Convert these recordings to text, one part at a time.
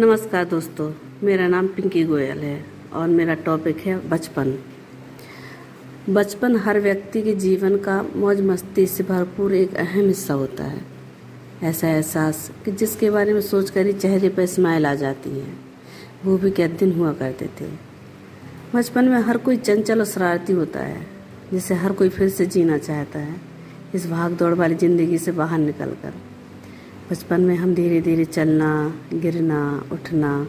नमस्कार दोस्तों, मेरा नाम पिंकी गोयल है और मेरा टॉपिक है बचपन। बचपन हर व्यक्ति के जीवन का मौज मस्ती से भरपूर एक अहम हिस्सा होता है। ऐसा एहसास कि जिसके बारे में सोचकर ही चेहरे पर स्माइल आ जाती है, वो भी क्या दिन हुआ करते थे। बचपन में हर कोई चंचल और शरारती होता है, जिसे हर कोई फिर से जीना चाहता है, इस भाग दौड़ वाली ज़िंदगी से बाहर निकल कर बचपन में हम धीरे धीरे चलना, गिरना, उठना,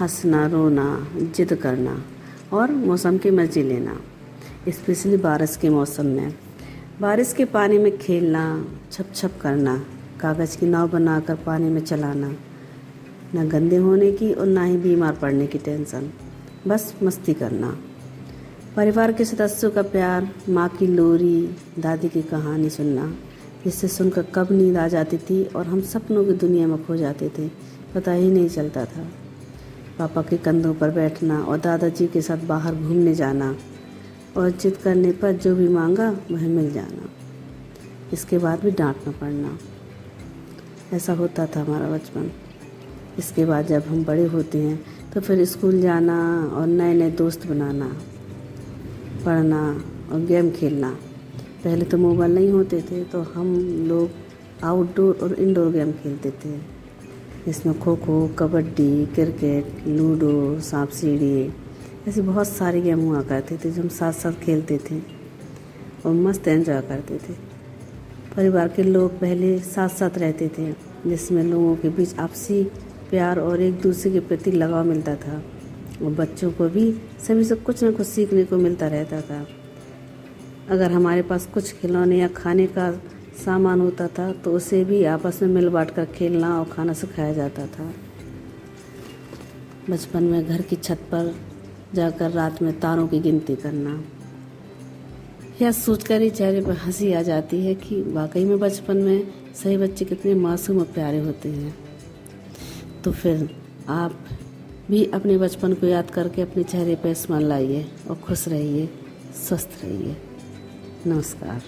हंसना, रोना, जिद करना और मौसम की मर्ज़ी लेना स्पेशली बारिश के मौसम में। बारिश के पानी में खेलना छप छप करना, कागज़ की नाव बनाकर पानी में चलाना, न गंदे होने की और ना ही बीमार पड़ने की टेंशन, बस मस्ती करना। परिवार के सदस्यों का प्यार, माँ की लोरी, दादी की कहानी सुनना जिससे सुनकर कब नींद आ जाती थी और हम सपनों की दुनिया में खो जाते थे, पता ही नहीं चलता था। पापा के कंधों पर बैठना और दादाजी के साथ बाहर घूमने जाना और जिद करने पर जो भी मांगा वह मिल जाना। इसके बाद भी डांट न पड़ना। ऐसा होता था हमारा बचपन। इसके बाद जब हम बड़े होते हैं तो फिर स्कूल जाना और नए नए दोस्त बनाना, पढ़ना और गेम खेलना। पहले तो मोबाइल नहीं होते थे तो हम लोग आउटडोर और इंडोर गेम खेलते थे। इसमें खो खो कबड्डी क्रिकेट लूडो सांप सीढ़ी ऐसे बहुत सारे गेम हुआ करते थे जो हम साथ साथ खेलते थे और मस्त एंजॉय करते थे। परिवार के लोग पहले साथ साथ रहते थे, जिसमें लोगों के बीच आपसी प्यार और एक दूसरे के प्रति लगाव मिलता था और बच्चों को भी सभी से कुछ ना कुछ सीखने को मिलता रहता था। अगर हमारे पास कुछ खिलौने या खाने का सामान होता था तो उसे भी आपस में मिल बांट कर खेलना और खाना सिखाया जाता था। बचपन में घर की छत पर जाकर रात में तारों की गिनती करना, यह सोचकर ही चेहरे पर हँसी आ जाती है कि वाकई में बचपन में सही बच्चे कितने मासूम और प्यारे होते हैं। तो फिर आप भी अपने बचपन को याद करके अपने चेहरे पर स्मरण लाइए और खुश रहिए, स्वस्थ रहिए। नमस्कार।